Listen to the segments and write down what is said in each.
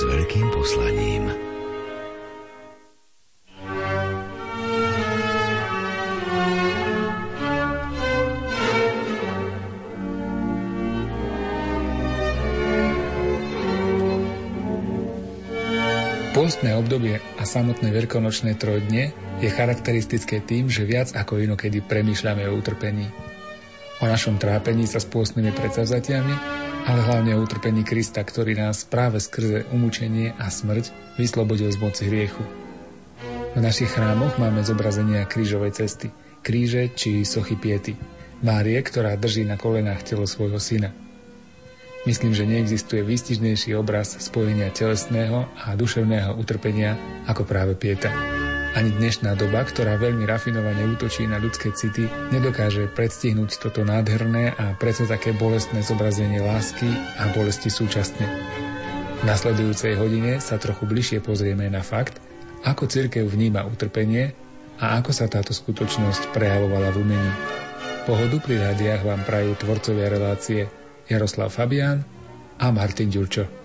s veľkým poslaním. Postné obdobie a samotné veľkonočné trojdne je charakteristické tým, že viac ako inokedy premýšľame o utrpení. O našom trápení sa s pôstnymi predsavzatiami, ale hlavne o utrpení Krista, ktorý nás práve skrze umúčenie a smrť vyslobodil z moci hriechu. V našich chrámoch máme zobrazenia krížovej cesty, kríže či sochy piety, Márie, ktorá drží na kolenách telo svojho syna – Myslím, že neexistuje výstižnejší obraz spojenia telesného a duševného utrpenia ako práve Pieta. Ani dnešná doba, ktorá veľmi rafinovane útočí na ľudské city, nedokáže predstihnúť toto nádherné a predsa také bolestné zobrazenie lásky a bolesti súčasne. V nasledujúcej hodine sa trochu bližšie pozrieme na fakt, ako cirkev vníma utrpenie a ako sa táto skutočnosť prejavovala v umení. Pohodu pri rádiách vám prajú tvorcovia relácie Jaroslav Fabián a Martin Ďurčo.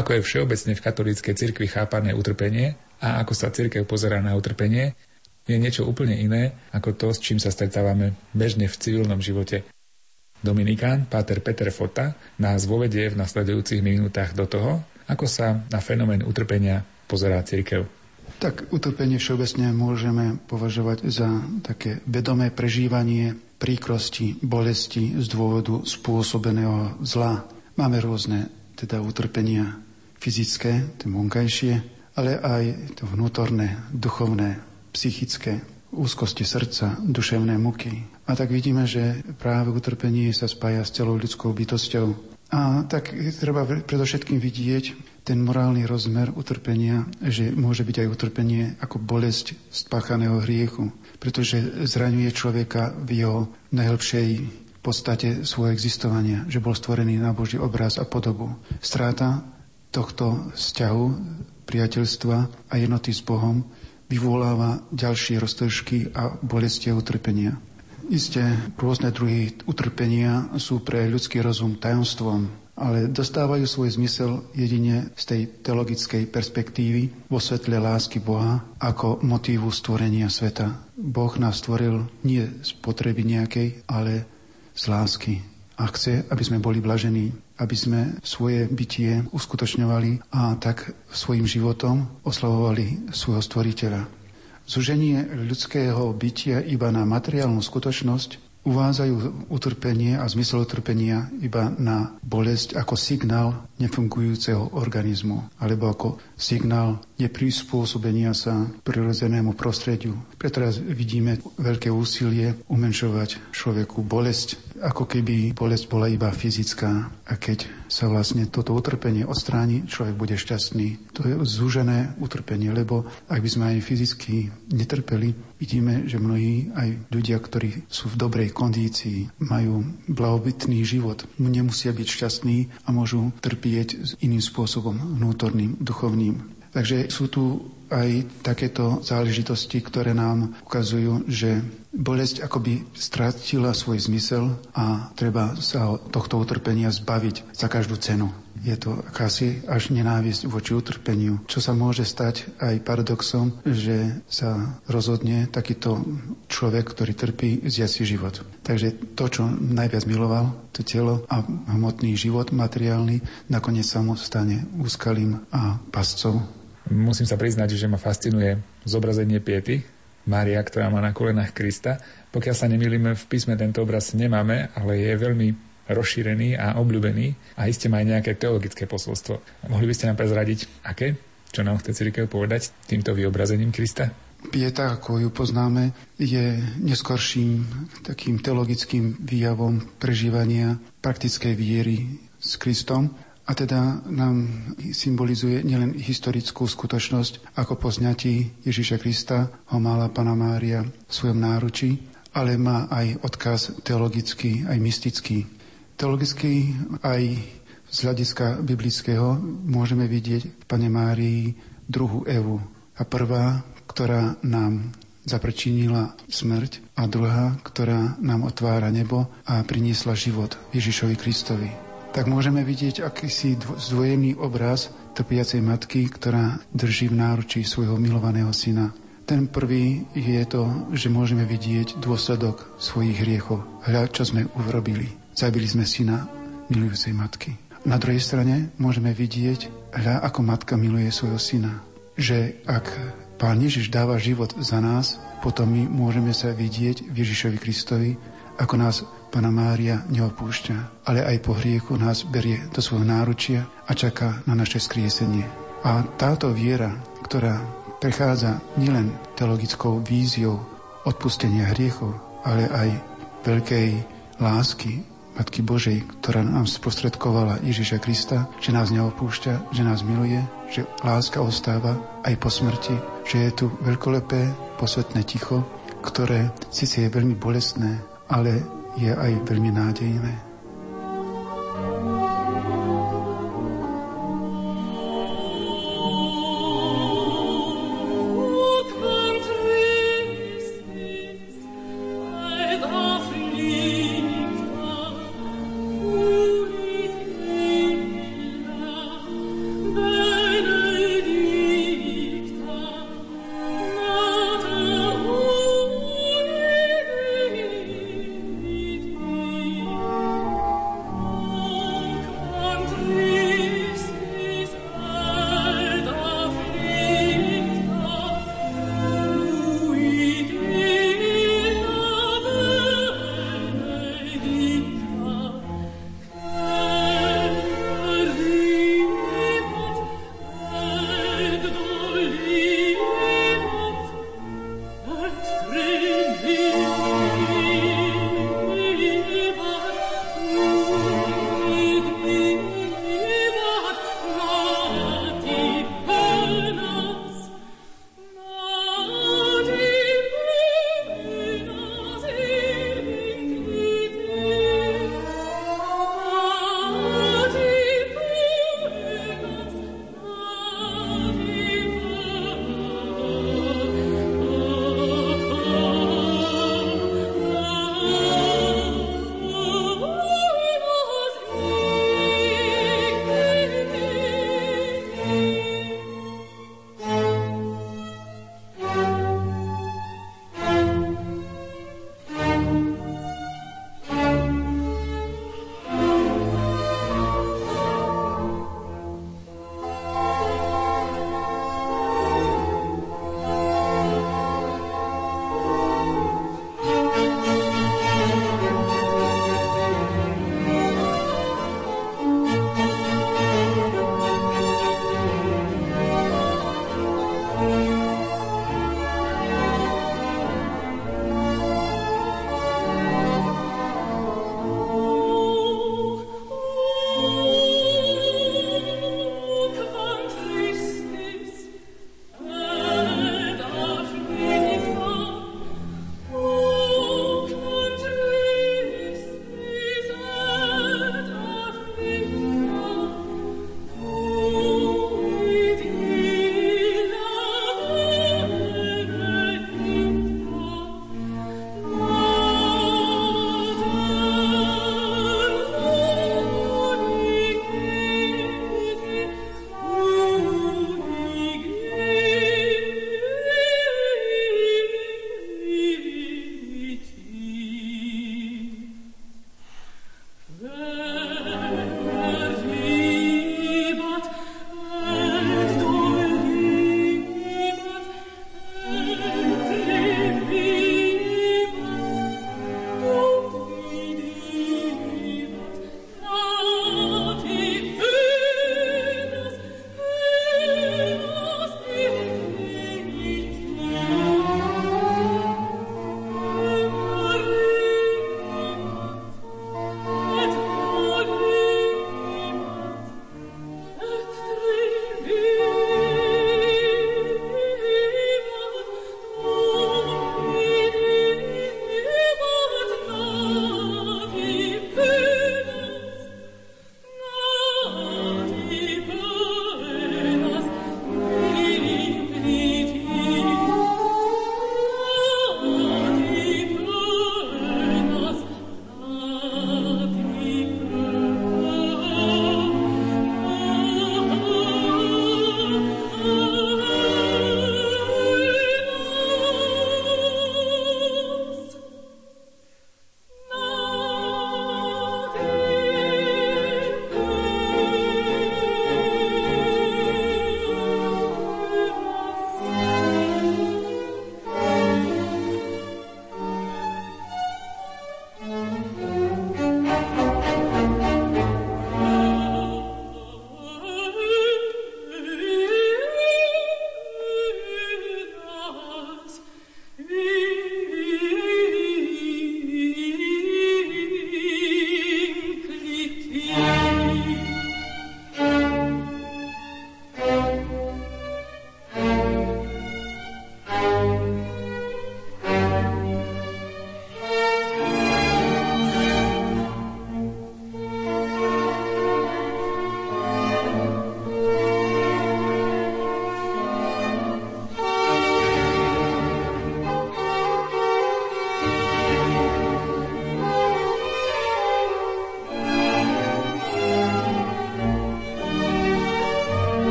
Ako je všeobecne v katolíckej cirkvi chápané utrpenie a ako sa cirkev pozerá na utrpenie, je niečo úplne iné ako to, s čím sa stretávame bežne v civilnom živote. Dominikán Páter Peter Fota nás vovedie v nasledujúcich minútach do toho, ako sa na fenomén utrpenia pozerá cirkev. Tak utrpenie všeobecne môžeme považovať za také vedomé prežívanie príkrosti, bolesti z dôvodu spôsobeného zla. Máme rôzne teda utrpenia fyzické, to vonkajšie, ale aj to vnútorné, duchovné, psychické, úzkosti srdca, duševné muky. A tak vidíme, že práve utrpenie sa spája s celou ľudskou bytosťou. A tak treba predovšetkým vidieť ten morálny rozmer utrpenia, že môže byť aj utrpenie ako bolesť spáchaného hriechu, pretože zraňuje človeka v jeho najhlbšej podstate svojho existovania, že bol stvorený na Boží obraz a podobu. Stráta tohto vzťahu, priateľstva a jednoty s Bohom vyvoláva ďalšie roztržky a bolesti utrpenia. Isté, rôzne druhy utrpenia sú pre ľudský rozum tajomstvom, ale dostávajú svoj zmysel jedine z tej teologickej perspektívy vo svetle lásky Boha ako motívu stvorenia sveta. Boh nás stvoril nie z potreby nejakej, ale z lásky. A chce, aby sme boli blažení, aby sme svoje bytie uskutočňovali a tak svojim životom oslavovali svojho stvoriteľa. Zuženie ľudského bytia iba na materiálnu skutočnosť uvádzajú utrpenie a zmysel utrpenia iba na bolesť ako signál nefungujúceho organizmu alebo ako signál neprispôsobenia sa prirodzenému prostrediu. Preto teraz vidíme veľké úsilie umenšovať človeku bolesť, ako keby bolesť bola iba fyzická. A keď sa vlastne toto utrpenie odstráni, človek bude šťastný. To je zúžené utrpenie, lebo ak by sme aj fyzicky netrpeli, vidíme, že mnohí aj ľudia, ktorí sú v dobrej kondícii, majú blahobytný život, nemusia byť šťastní a môžu trpieť iným spôsobom, vnútorným, duchovným. Takže sú tu aj takéto záležitosti, ktoré nám ukazujú, že bolesť akoby stratila svoj zmysel a treba sa tohto utrpenia zbaviť za každú cenu. Je to akási až nenávisť voči utrpeniu, čo sa môže stať aj paradoxom, že sa rozhodne takýto človek, ktorý trpí, zjať život. Takže to, čo najviac miloval, to telo a hmotný život materiálny, nakoniec sa mu stane úskalým a pascov Musím sa priznať, že ma fascinuje zobrazenie Piety, Mária, ktorá má na kolenách Krista. Pokiaľ sa nemýlime, v písme tento obraz nemáme, ale je veľmi rozšírený a obľúbený a iste má aj nejaké teologické posolstvo. Mohli by ste nám prezradiť, aké? Čo nám chce cirkev povedať týmto vyobrazením Krista? Pieta, ako ju poznáme, je neskorším takým teologickým výjavom prežívania praktickej viery s Kristom a teda nám symbolizuje nielen historickú skutočnosť, ako po zňatí Ježíša Krista ho mala Pana Mária v svojom náručí, ale má aj odkaz teologický, aj mystický. Teologicky aj z hľadiska biblického môžeme vidieť v Pane Márii druhú Evu. A prvá, ktorá nám zaprečinila smrť a druhá, ktorá nám otvára nebo a priniesla život Ježišovi Kristovi tak môžeme vidieť akýsi zdvojený obraz trpiacej matky, ktorá drží v náručí svojho milovaného syna. Ten prvý je to, že môžeme vidieť dôsledok svojich hriechov. Hľa, čo sme urobili. Zabili sme syna milujúcej matky. Na druhej strane môžeme vidieť, hľa, ako matka miluje svojho syna. Že ak Pán Ježiš dáva život za nás, potom my môžeme sa vidieť v Ježišovi Kristovi, ako nás Pana Mária neopúšťa, ale aj po hriechu nás berie do svojho náručia a čaká na naše skriesenie. A táto viera, ktorá prechádza nielen teologickou víziou odpustenia hriechov, ale aj veľkej lásky Matky Božej, ktorá nám sprostredkovala Ježiša Krista, že nás neopúšťa, že nás miluje, že láska ostáva aj po smrti, že je tu veľkolepé posvetné ticho, ktoré síce je veľmi bolestné, ale je aj veľmi nádejné.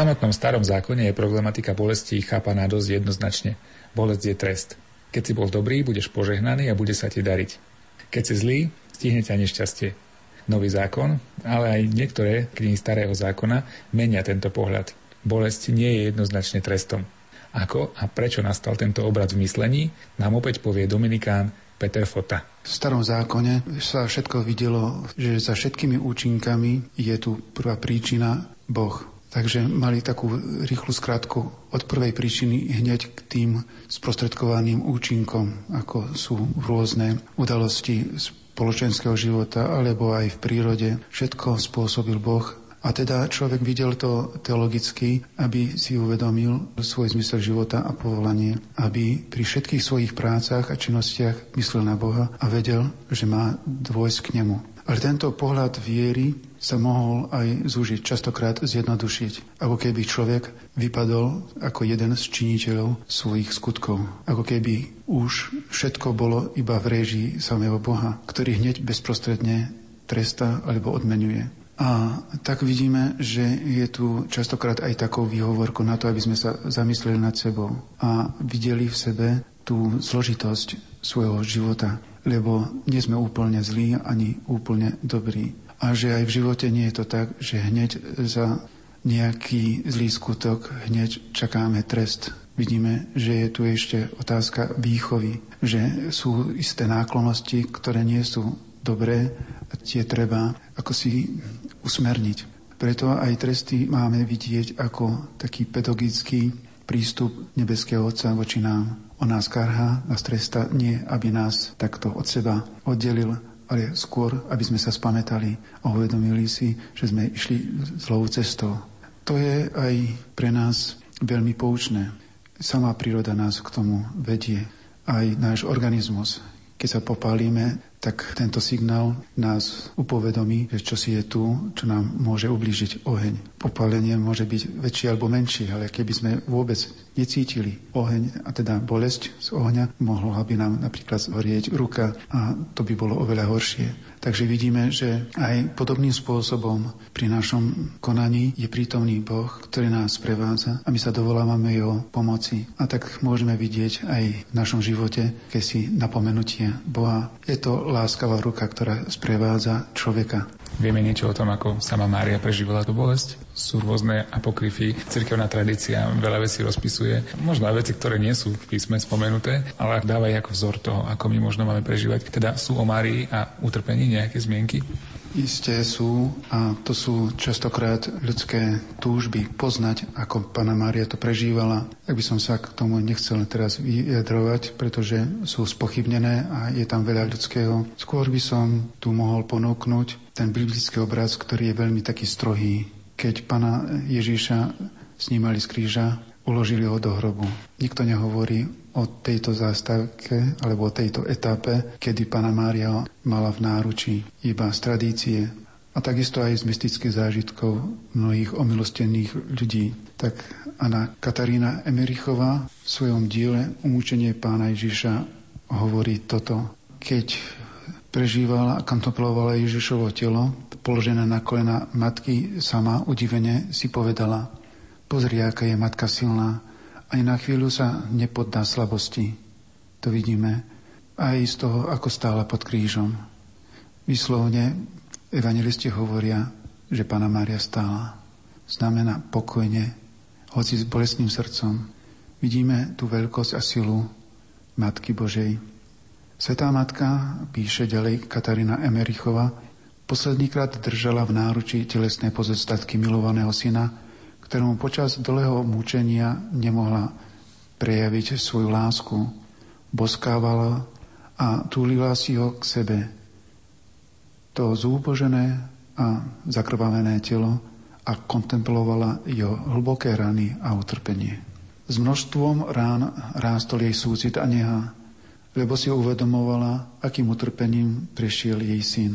Samotnom starom zákone je problematika bolesti chápaná dosť jednoznačne. Bolesť je trest. Keď si bol dobrý, budeš požehnaný a bude sa ti dariť. Keď si zlý, stihne ťa nešťastie. Nový zákon, ale aj niektoré knihy starého zákona menia tento pohľad. Bolesť nie je jednoznačne trestom. Ako a prečo nastal tento obrad v myslení, nám opäť povie Dominikán Peter Fota. V starom zákone sa všetko videlo, že za všetkými účinkami je tu prvá príčina Boh. Takže mali takú rýchlu skratku od prvej príčiny hneď k tým sprostredkovaným účinkom, ako sú rôzne udalosti spoločenského života alebo aj v prírode. Všetko spôsobil Boh a teda človek videl to teologicky, aby si uvedomil svoj zmysel života a povolanie, aby pri všetkých svojich prácach a činnostiach myslel na Boha a vedel, že má dôjsť k nemu. Ale tento pohľad viery sa mohol aj zúžiť, častokrát zjednodušiť. Ako keby človek vypadol ako jeden z činiteľov svojich skutkov. Ako keby už všetko bolo iba v réžii samého Boha, ktorý hneď bezprostredne tresta alebo odmenuje. A tak vidíme, že je tu častokrát aj takou výhovorkou na to, aby sme sa zamysleli nad sebou a videli v sebe tú zložitosť svojho života, lebo nie sme úplne zlí ani úplne dobrí. A že aj v živote nie je to tak, že hneď za nejaký zlý skutok hneď čakáme trest. Vidíme, že je tu ešte otázka výchovy, že sú isté náklonosti, ktoré nie sú dobré a tie treba ako si usmerniť. Preto aj tresty máme vidieť ako taký pedagogický prístup nebeského Otca voči nám. On nás karhá, nás tresta nie, aby nás takto od seba oddelil, ale skôr, aby sme sa spametali a uvedomili si, že sme išli zlou cestou. To je aj pre nás veľmi poučné. Sama príroda nás k tomu vedie. Aj náš organizmus. Keď sa popálime, tak tento signál nás upovedomí, že čo si je tu, čo nám môže ublížiť oheň. Popálenie môže byť väčšie alebo menšie, ale keby sme vôbec necítili oheň, a teda bolesť z ohňa, mohla by nám napríklad zhorieť ruka a to by bolo oveľa horšie. Takže vidíme, že aj podobným spôsobom pri našom konaní je prítomný Boh, ktorý nás prevádza a my sa dovolávame jeho pomoci. A tak môžeme vidieť aj v našom živote, keď si napomenutie Boha. Je to láskavá ruka, ktorá sprevádza človeka. Vieme niečo o tom, ako sama Mária prežívala tú bolesť? Sú rôzne apokryfy, cirkevná tradícia veľa vecí rozpisuje. Možno aj veci, ktoré nie sú v písme spomenuté, ale dávajú ako vzor toho, ako my možno máme prežívať. Teda sú o Márii a utrpení nejaké zmienky? Isté sú a to sú častokrát ľudské túžby poznať, ako pána Mária to prežívala. Ak by som sa k tomu nechcel teraz vyjadrovať, pretože sú spochybnené a je tam veľa ľudského. Skôr by som tu mohol ponúknuť ten biblický obraz, ktorý je veľmi taký strohý. Keď pána Ježíša snímali z kríža, uložili ho do hrobu. Nikto nehovorí o tejto zástavke alebo o tejto etape, kedy Pana Mária mala v náručí iba z tradície a takisto aj z mystických zážitkov mnohých omilostených ľudí. Tak Anna Katarína Emerichová v svojom diele Umúčenie pána Ježiša hovorí toto. Keď prežívala a kontemplovala Ježišovo telo, položené na kolena matky, sama udivene si povedala, pozri, aká je matka silná, aj na chvíľu sa nepoddá slabosti. To vidíme aj z toho, ako stála pod krížom. Vyslovne evangelisti hovoria, že Pana Mária stála. Znamená pokojne, hoci s bolestným srdcom. Vidíme tú veľkosť a silu Matky Božej. Svetá Matka, píše ďalej Katarína Emerichova, poslednýkrát držala v náručí telesné pozostatky milovaného syna, ktorému počas dlhého múčenia nemohla prejaviť svoju lásku, boskávala a túlila si ho k sebe. To zúbožené a zakrvavené telo a kontemplovala jeho hlboké rany a utrpenie. S množstvom rán rástol jej súcit a neha, lebo si uvedomovala, akým utrpením prešiel jej syn.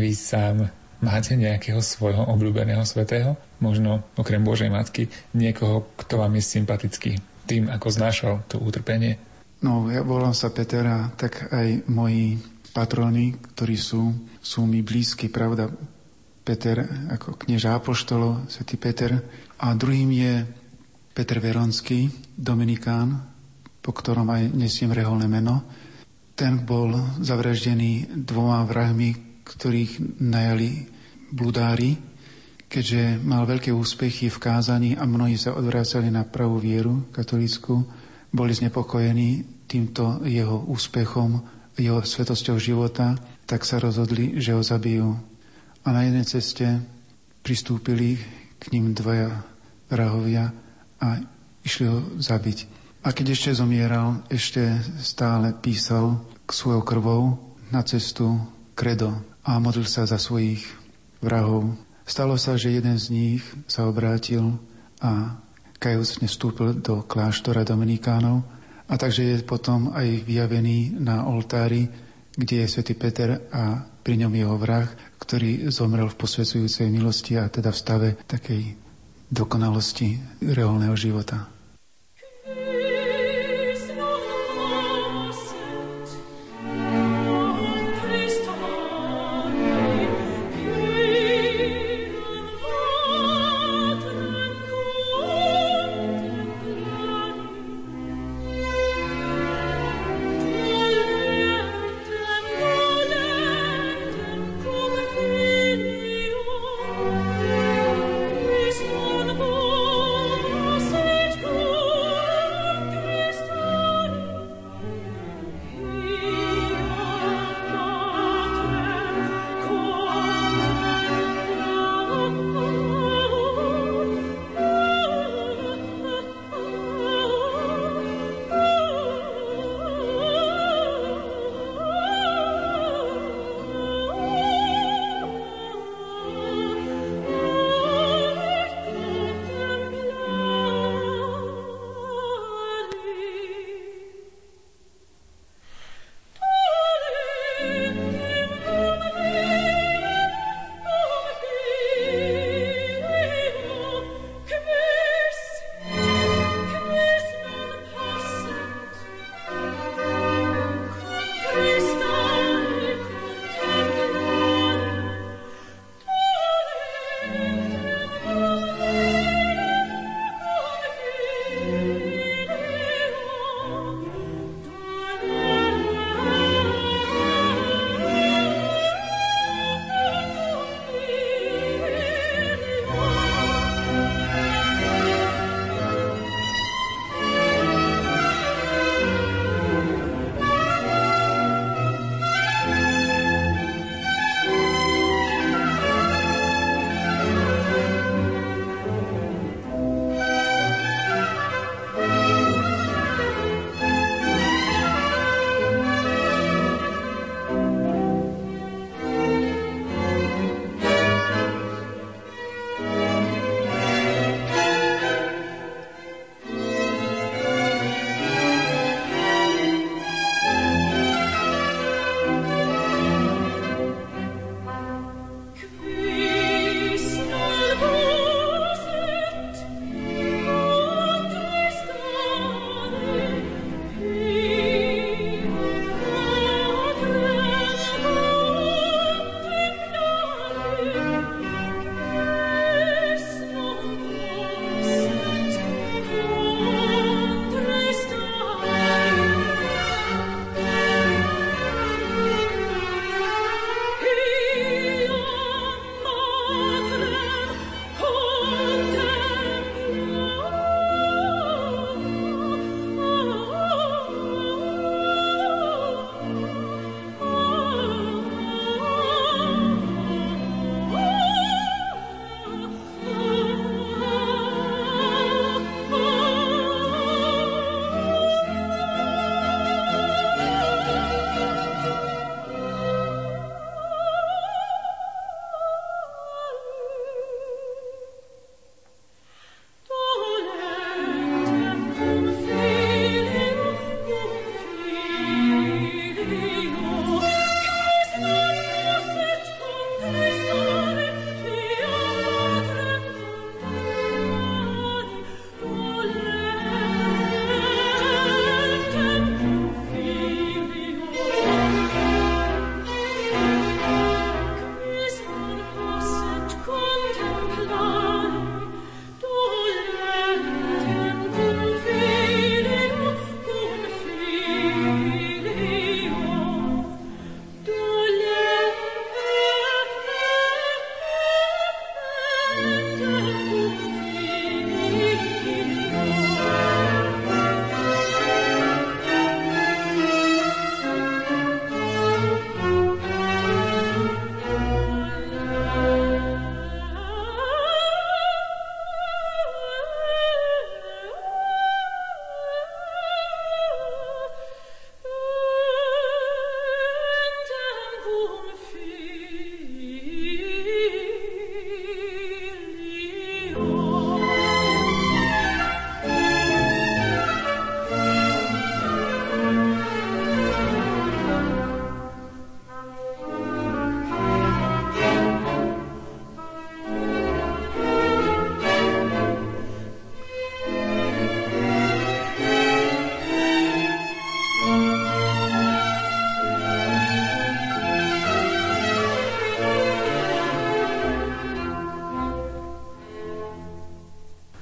Vy sám Máte nejakého svojho obľúbeného svetého? Možno okrem Božej Matky niekoho, kto vám je sympatický tým, ako znášal to utrpenie? No, ja volám sa Petera, tak aj moji patroni, ktorí sú, sú mi blízki, pravda. Peter ako knieža apoštolov, svätý Peter. A druhým je Peter Veronský, Dominikán, po ktorom aj nesiem reholné meno. Ten bol zavraždený dvoma vrahmi, ktorých najali bludári, keďže mal veľké úspechy v kázaní a mnohí sa odvracali na pravú vieru katolícku, boli znepokojení týmto jeho úspechom, jeho svetosťou života, tak sa rozhodli, že ho zabijú. A na jednej ceste pristúpili k ním dvaja vrahovia a išli ho zabiť. A keď ešte zomieral, ešte stále písal k svojou krvou na cestu kredo a modlil sa za svojich vrahov. Stalo sa, že jeden z nich sa obrátil a kajúcne vstúpil do kláštora Dominikánov a takže je potom aj vyjavený na oltári, kde je svätý Peter a pri ňom jeho vrah, ktorý zomrel v posvedzujúcej milosti a teda v stave takej dokonalosti reálneho života.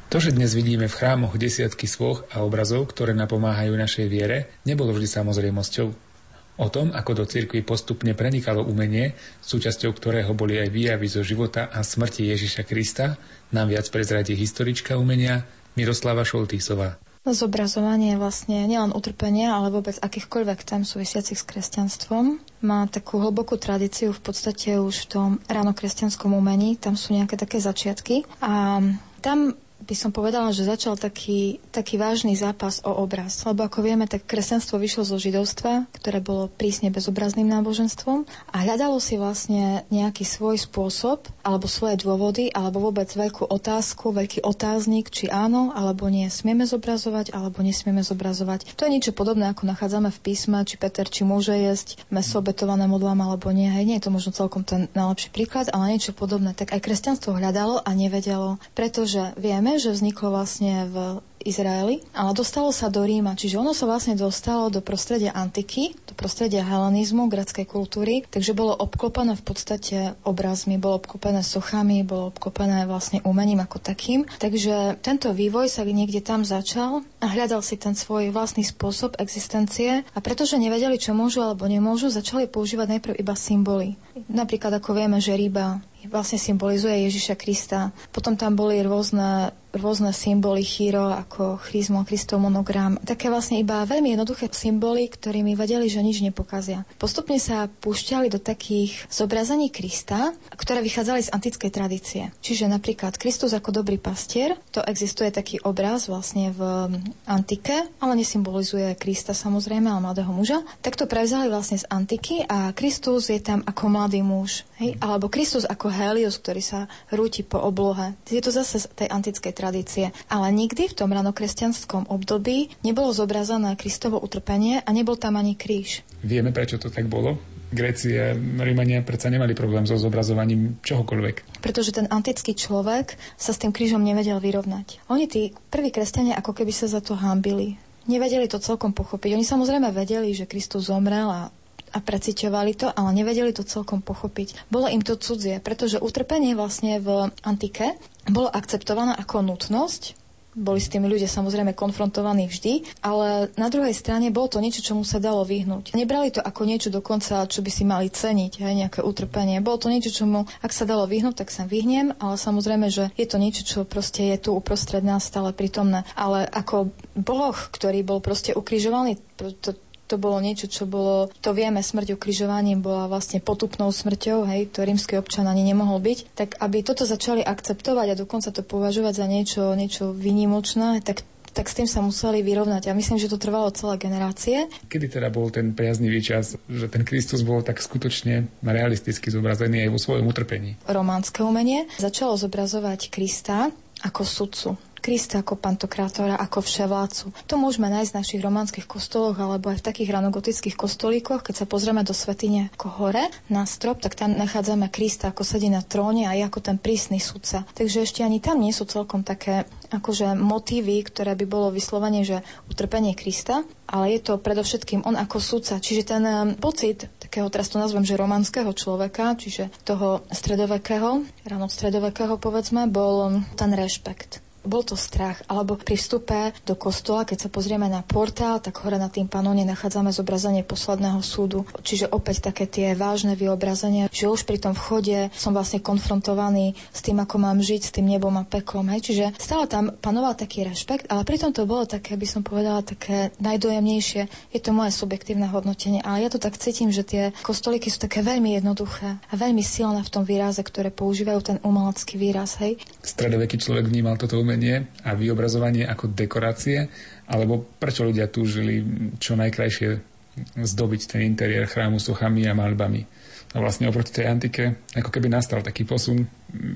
To, že dnes vidíme v chrámoch desiatky svoch a obrazov, ktoré napomáhajú našej viere, nebolo vždy samozrejmosťou. O tom, ako do cirkvi postupne prenikalo umenie, súčasťou ktorého boli aj výjavy zo života a smrti Ježiša Krista, nám viac prezradí historička umenia Miroslava Šoltísová. Zobrazovanie je vlastne nielen utrpenia, ale vôbec akýchkoľvek tém súvisiacich s kresťanstvom. Má takú hlbokú tradíciu v podstate už v tom ránokresťanskom umení. Tam sú nejaké také začiatky. A tam by som povedala, že začal taký, taký vážny zápas o obraz. Lebo ako vieme, tak kresťanstvo vyšlo zo židovstva, ktoré bolo prísne bezobrazným náboženstvom a hľadalo si vlastne nejaký svoj spôsob alebo svoje dôvody alebo vôbec veľkú otázku, veľký otáznik, či áno alebo nie smieme zobrazovať alebo nesmieme zobrazovať. To je niečo podobné, ako nachádzame v písme, či Peter, či môže jesť meso obetované modlám alebo nie. Hej, nie je to možno celkom ten najlepší príklad, ale niečo podobné. Tak aj kresťanstvo hľadalo a nevedelo, pretože vieme, že vzniklo vlastne v Izraeli, ale dostalo sa do Ríma, čiže ono sa vlastne dostalo do prostredia antiky, do prostredia helenizmu, gréckej kultúry, takže bolo obklopené v podstate obrazmi, bolo obklopené sochami, bolo obklopené vlastne umením ako takým. Takže tento vývoj sa niekde tam začal a hľadal si ten svoj vlastný spôsob existencie a pretože nevedeli, čo môžu alebo nemôžu, začali používať najprv iba symboly. Napríklad ako vieme, že ryba vlastne symbolizuje Ježiša Krista. Potom tam boli rôzne rôzne symboly chýro ako chryzmo, Kristov monogram. Také vlastne iba veľmi jednoduché symboly, ktorými vedeli, že nič nepokazia. Postupne sa púšťali do takých zobrazení Krista, ktoré vychádzali z antickej tradície. Čiže napríklad Kristus ako dobrý pastier, to existuje taký obraz vlastne v antike, ale nesymbolizuje Krista samozrejme, ale mladého muža. Tak to prevzali vlastne z antiky a Kristus je tam ako mladý muž. Hej? Alebo Kristus ako Helios, ktorý sa rúti po oblohe. Je to zase z tej antickej tradície. Ale nikdy v tom ranokresťanskom období nebolo zobrazené Kristovo utrpenie a nebol tam ani kríž. Vieme, prečo to tak bolo? Gréci a Rímania predsa nemali problém so zobrazovaním čohokoľvek. Pretože ten antický človek sa s tým krížom nevedel vyrovnať. Oni, tí prví kresťania, ako keby sa za to hambili. Nevedeli to celkom pochopiť. Oni samozrejme vedeli, že Kristus zomrel a a preciťovali to, ale nevedeli to celkom pochopiť. Bolo im to cudzie, pretože utrpenie vlastne v antike bolo akceptované ako nutnosť, boli s tými ľudia samozrejme konfrontovaní vždy, ale na druhej strane bolo to niečo, čomu sa dalo vyhnúť. Nebrali to ako niečo dokonca, čo by si mali ceniť, aj nejaké utrpenie. Bolo to niečo, čomu, ak sa dalo vyhnúť, tak sa vyhnem, ale samozrejme, že je to niečo, čo proste je tu uprostred nás stále prítomné. Ale ako Boh, ktorý bol proste ukrižovaný, to, to bolo niečo, čo bolo, to vieme, smrť ukrižovaním bola vlastne potupnou smrťou, hej, to rímsky občan ani nemohol byť, tak aby toto začali akceptovať a dokonca to považovať za niečo, niečo vynimočné, tak tak s tým sa museli vyrovnať. A myslím, že to trvalo celé generácie. Kedy teda bol ten priaznivý čas, že ten Kristus bol tak skutočne realisticky zobrazený aj vo svojom utrpení? Románske umenie začalo zobrazovať Krista ako sudcu. Krista ako pantokrátora, ako vševládcu. To môžeme nájsť v našich románskych kostoloch alebo aj v takých ranogotických kostolíkoch. Keď sa pozrieme do svetine ako hore na strop, tak tam nachádzame Krista ako sedí na tróne a ako ten prísny sudca. Takže ešte ani tam nie sú celkom také akože motívy, ktoré by bolo vyslovene, že utrpenie Krista, ale je to predovšetkým on ako sudca. Čiže ten um, pocit takého, teraz to nazvem, že romanského človeka, čiže toho stredovekého, rano stredovekého povedzme, bol ten rešpekt bol to strach. Alebo pri vstupe do kostola, keď sa pozrieme na portál, tak hore na tým panóne nachádzame zobrazenie posledného súdu. Čiže opäť také tie vážne vyobrazenia, že už pri tom vchode som vlastne konfrontovaný s tým, ako mám žiť, s tým nebom a peklom. Hej. Čiže stále tam panoval taký rešpekt, ale pritom to bolo také, by som povedala, také najdojemnejšie. Je to moje subjektívne hodnotenie, ale ja to tak cítim, že tie kostolíky sú také veľmi jednoduché a veľmi silné v tom výraze, ktoré používajú ten umelecký výraz. Hej. Stredoveký človek vnímal toto umenie umenie a vyobrazovanie ako dekorácie, alebo prečo ľudia túžili čo najkrajšie zdobiť ten interiér chrámu sochami a malbami. A vlastne oproti tej antike, ako keby nastal taký posun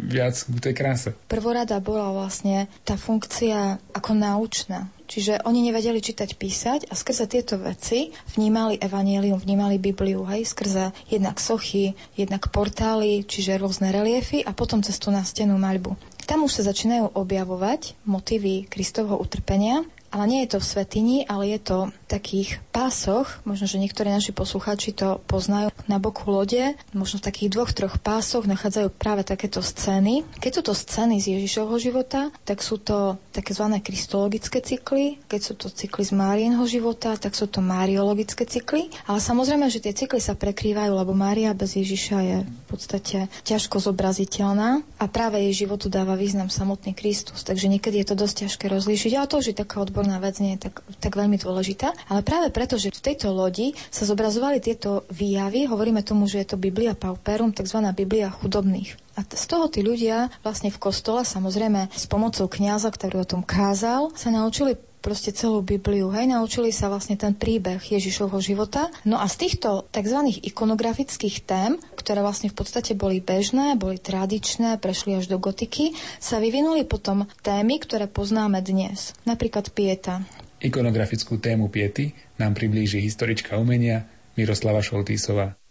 viac k tej kráse. Prvorada bola vlastne tá funkcia ako naučná. Čiže oni nevedeli čítať, písať a skrze tieto veci vnímali evanielium, vnímali Bibliu, hej, skrze jednak sochy, jednak portály, čiže rôzne reliefy a potom cestu na stenu maľbu. Tam už sa začínajú objavovať motívy Kristovho utrpenia ale nie je to v svetini, ale je to v takých pásoch, možno, že niektorí naši poslucháči to poznajú, na boku lode, možno v takých dvoch, troch pásoch nachádzajú práve takéto scény. Keď sú to scény z Ježišovho života, tak sú to zvané kristologické cykly, keď sú to cykly z Márienho života, tak sú to mariologické cykly, ale samozrejme, že tie cykly sa prekrývajú, lebo Mária bez Ježiša je v podstate ťažko zobraziteľná. A práve jej životu dáva význam samotný Kristus, takže niekedy je to dosť ťažké rozlíšiť, ale to už je taká odborná vec, nie je tak, tak veľmi dôležitá. Ale práve preto, že v tejto lodi sa zobrazovali tieto výjavy, hovoríme tomu, že je to Biblia pauperum, tzv. Biblia chudobných. A z toho tí ľudia vlastne v kostole, samozrejme s pomocou kňaza, ktorý o tom kázal, sa naučili proste celú Bibliu. Hej, naučili sa vlastne ten príbeh Ježišovho života. No a z týchto tzv. ikonografických tém, ktoré vlastne v podstate boli bežné, boli tradičné, prešli až do gotiky, sa vyvinuli potom témy, ktoré poznáme dnes. Napríklad pieta. Ikonografickú tému piety nám priblíži historička umenia Miroslava Šoltísová.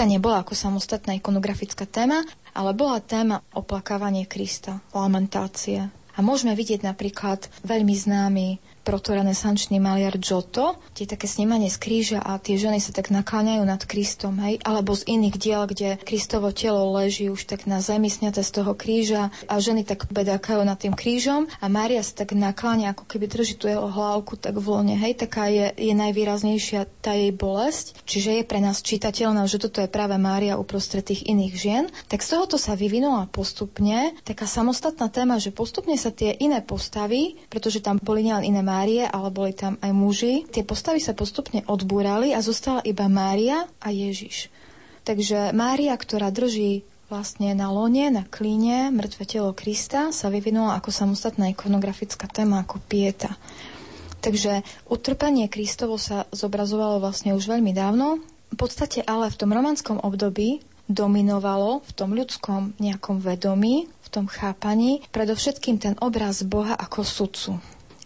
Pieta nebola ako samostatná ikonografická téma, ale bola téma oplakávanie Krista, lamentácie. A môžeme vidieť napríklad veľmi známy protorenesančný maliar Giotto, je také snímanie z kríža a tie ženy sa tak nakláňajú nad Kristom, hej? Alebo z iných diel, kde Kristovo telo leží už tak na zemi sňaté z toho kríža a ženy tak bedákajú nad tým krížom a Mária sa tak nakláňa, ako keby drží tú jeho hlavku tak v lone, hej? Taká je, je najvýraznejšia tá jej bolesť, čiže je pre nás čitateľná, že toto je práve Mária uprostred tých iných žien. Tak z tohoto sa vyvinula postupne taká samostatná téma, že postupne sa tie iné postavy, pretože tam boli nielen iné Márie, ale boli tam aj muži. Tie postavy sa postupne odbúrali a zostala iba Mária a Ježiš. Takže Mária, ktorá drží vlastne na lone, na klíne mŕtve telo Krista, sa vyvinula ako samostatná ikonografická téma, ako pieta. Takže utrpenie Kristovo sa zobrazovalo vlastne už veľmi dávno. V podstate ale v tom romanskom období dominovalo v tom ľudskom nejakom vedomí, v tom chápaní, predovšetkým ten obraz Boha ako sudcu.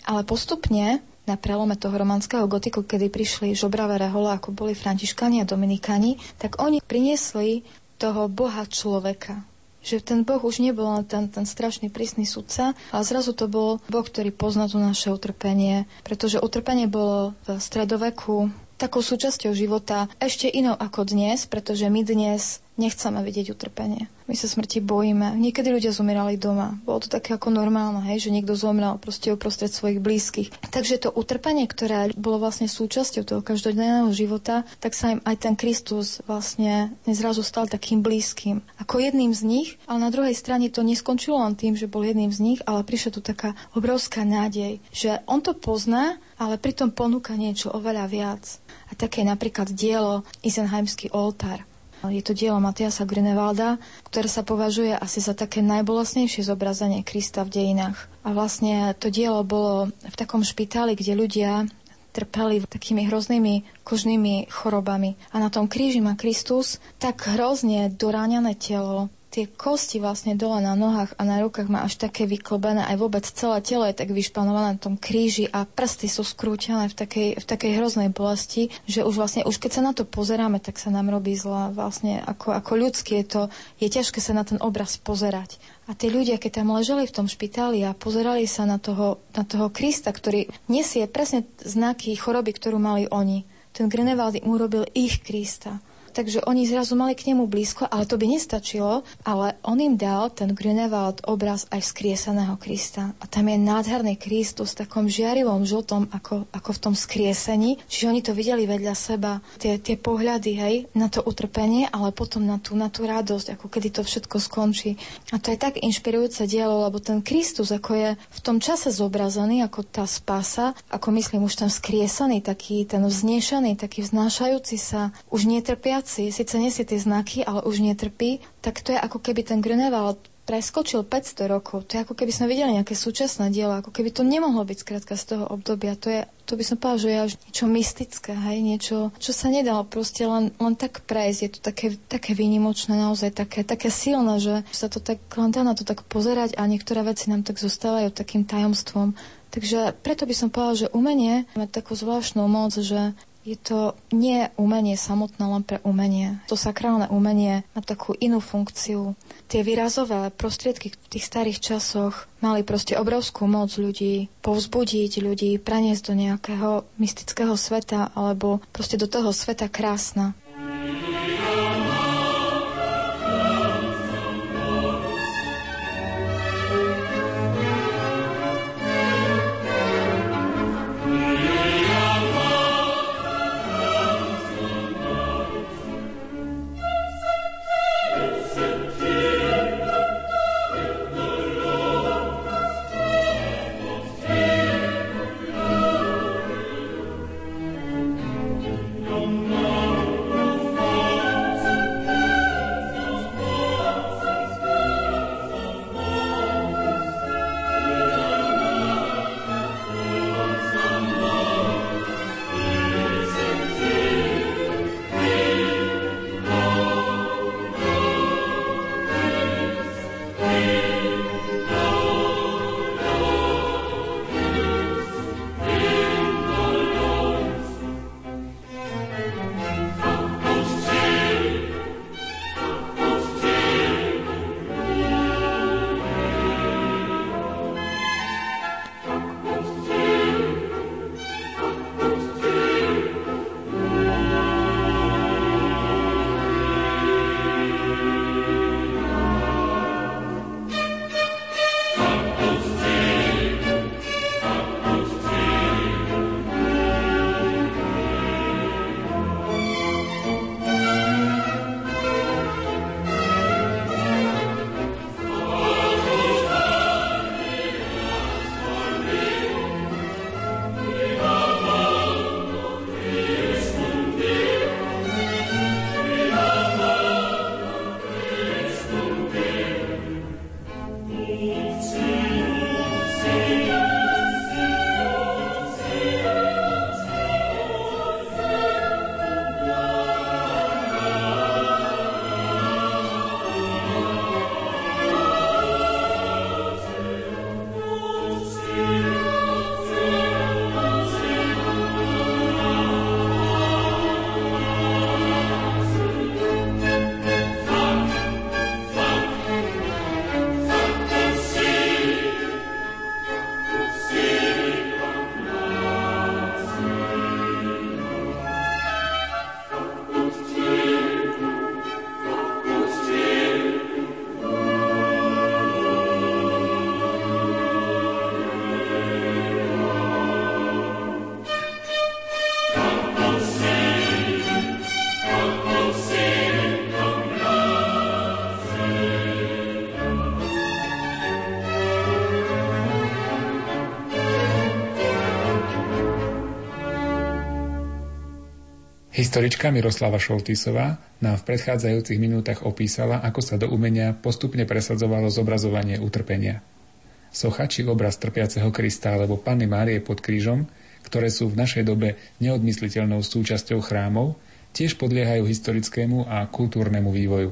Ale postupne na prelome toho romanského gotiku, kedy prišli žobravé rehole, ako boli františkani a dominikani, tak oni priniesli toho boha človeka. Že ten boh už nebol ten, ten strašný prísny sudca, ale zrazu to bol boh, ktorý pozná to naše utrpenie, pretože utrpenie bolo v stredoveku takou súčasťou života ešte inou ako dnes, pretože my dnes nechceme vidieť utrpenie. My sa smrti bojíme. Niekedy ľudia zomierali doma. Bolo to také ako normálne, hej, že niekto zomrel proste uprostred svojich blízkych. Takže to utrpenie, ktoré bolo vlastne súčasťou toho každodenného života, tak sa im aj ten Kristus vlastne nezrazu stal takým blízkym. Ako jedným z nich, ale na druhej strane to neskončilo len tým, že bol jedným z nich, ale prišla tu taká obrovská nádej, že on to pozná, ale pritom ponúka niečo oveľa viac. A také napríklad dielo Isenheimský oltár. Je to dielo Matiasa Grunewalda, ktoré sa považuje asi za také najbolesnejšie zobrazenie Krista v dejinách. A vlastne to dielo bolo v takom špitáli, kde ľudia trpeli takými hroznými kožnými chorobami. A na tom kríži má Kristus tak hrozne doráňané telo, tie kosti vlastne dole na nohách a na rukách má až také vyklbené, aj vôbec celé telo je tak vyšpanované na tom kríži a prsty sú skrútené v takej, v takej hroznej bolesti, že už vlastne, už keď sa na to pozeráme, tak sa nám robí zla. Vlastne ako, ako ľudské je to, je ťažké sa na ten obraz pozerať. A tí ľudia, keď tam leželi v tom špitáli a pozerali sa na toho, na toho Krista, ktorý nesie presne znaky choroby, ktorú mali oni, ten Grinewald im urobil ich Krista takže oni zrazu mali k nemu blízko, ale to by nestačilo, ale on im dal ten Grünewald obraz aj skriesaného Krista. A tam je nádherný Kristus v takom žiarivom žltom, ako, ako v tom skriesení. Čiže oni to videli vedľa seba, tie, tie pohľady, hej, na to utrpenie, ale potom na tú, na tú radosť, ako kedy to všetko skončí. A to je tak inšpirujúce dielo, lebo ten Kristus, ako je v tom čase zobrazený, ako tá spása, ako myslím už tam skriesaný, taký ten vznešený, taký vznášajúci sa, už netrpia práci síce nesie tie znaky, ale už netrpí, tak to je ako keby ten Grunewald preskočil 500 rokov. To je ako keby sme videli nejaké súčasné dielo, ako keby to nemohlo byť skrátka z toho obdobia. To, je, to by som povedal, že je až niečo mystické, hej, niečo, čo sa nedalo proste len, len tak prejsť. Je to také, také výnimočné, naozaj také, také silné, že sa to tak, len dá na to tak pozerať a niektoré veci nám tak zostávajú takým tajomstvom. Takže preto by som povedala, že umenie má takú zvláštnu moc, že je to nie umenie samotné len pre umenie. To sakrálne umenie má takú inú funkciu. Tie výrazové prostriedky v tých starých časoch mali proste obrovskú moc ľudí povzbudiť ľudí, preniesť do nejakého mystického sveta alebo proste do toho sveta krásna. Historička Miroslava Šoltisová nám v predchádzajúcich minútach opísala, ako sa do umenia postupne presadzovalo zobrazovanie utrpenia. Socha či obraz trpiaceho Krista alebo Panny Márie pod krížom, ktoré sú v našej dobe neodmysliteľnou súčasťou chrámov, tiež podliehajú historickému a kultúrnemu vývoju.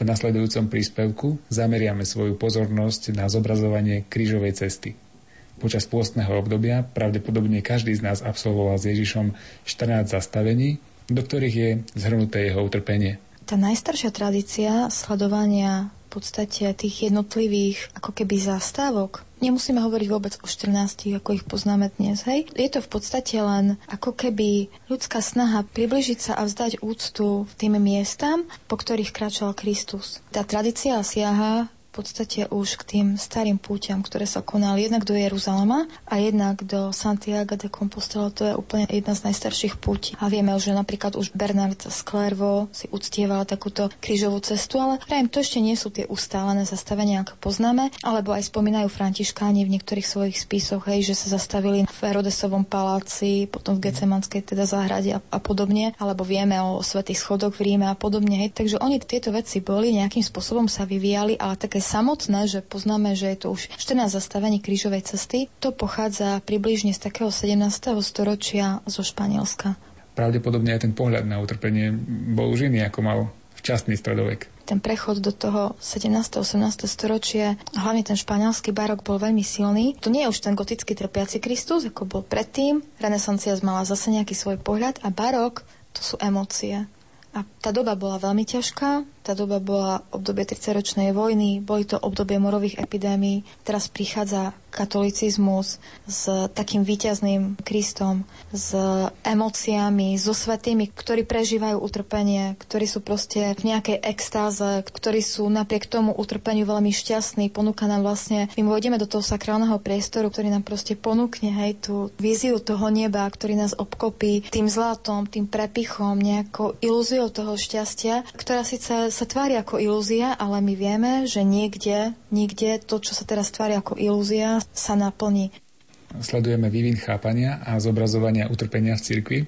V nasledujúcom príspevku zameriame svoju pozornosť na zobrazovanie krížovej cesty. Počas pôstneho obdobia pravdepodobne každý z nás absolvoval s Ježišom 14 zastavení, do ktorých je zhrnuté jeho utrpenie. Tá najstaršia tradícia sledovania podstate tých jednotlivých ako keby zástavok. Nemusíme hovoriť vôbec o 14, ako ich poznáme dnes, hej? Je to v podstate len ako keby ľudská snaha približiť sa a vzdať úctu tým miestam, po ktorých kráčal Kristus. Tá tradícia siaha podstate už k tým starým púťam, ktoré sa konali jednak do Jeruzalema a jednak do Santiago de Compostela. To je úplne jedna z najstarších púti. A vieme, že napríklad už Bernard z Clairvaux si uctieval takúto krížovú cestu, ale prajem, to ešte nie sú tie ustálené zastavenia, ako poznáme, alebo aj spomínajú Františkáni v niektorých svojich spisoch, hej, že sa zastavili v Herodesovom paláci, potom v Gecemanskej teda záhrade a, a podobne, alebo vieme o svetých schodoch v Ríme a podobne. Hej. Takže oni tieto veci boli, nejakým spôsobom sa vyvíjali, ale také samotné, že poznáme, že je to už 14 zastavení krížovej cesty, to pochádza približne z takého 17. storočia zo Španielska. Pravdepodobne aj ten pohľad na utrpenie bol už iný, ako mal včasný stredovek ten prechod do toho 17. 18. storočie, hlavne ten španielský barok bol veľmi silný. To nie je už ten gotický trpiaci Kristus, ako bol predtým. Renesancia mala zase nejaký svoj pohľad a barok to sú emócie. A tá doba bola veľmi ťažká, tá doba bola obdobie 30-ročnej vojny, boli to obdobie morových epidémií. Teraz prichádza katolicizmus s takým víťazným Kristom, s emóciami, so svetými, ktorí prežívajú utrpenie, ktorí sú proste v nejakej extáze, ktorí sú napriek tomu utrpeniu veľmi šťastní. Ponúka nám vlastne, my vôjdeme do toho sakrálneho priestoru, ktorý nám proste ponúkne hej, tú víziu toho neba, ktorý nás obkopí tým zlatom, tým prepichom, nejakou ilúziou toho šťastia, ktorá síce sa tvári ako ilúzia, ale my vieme, že niekde, niekde to, čo sa teraz tvári ako ilúzia, sa naplní. Sledujeme vývin chápania a zobrazovania utrpenia v cirkvi.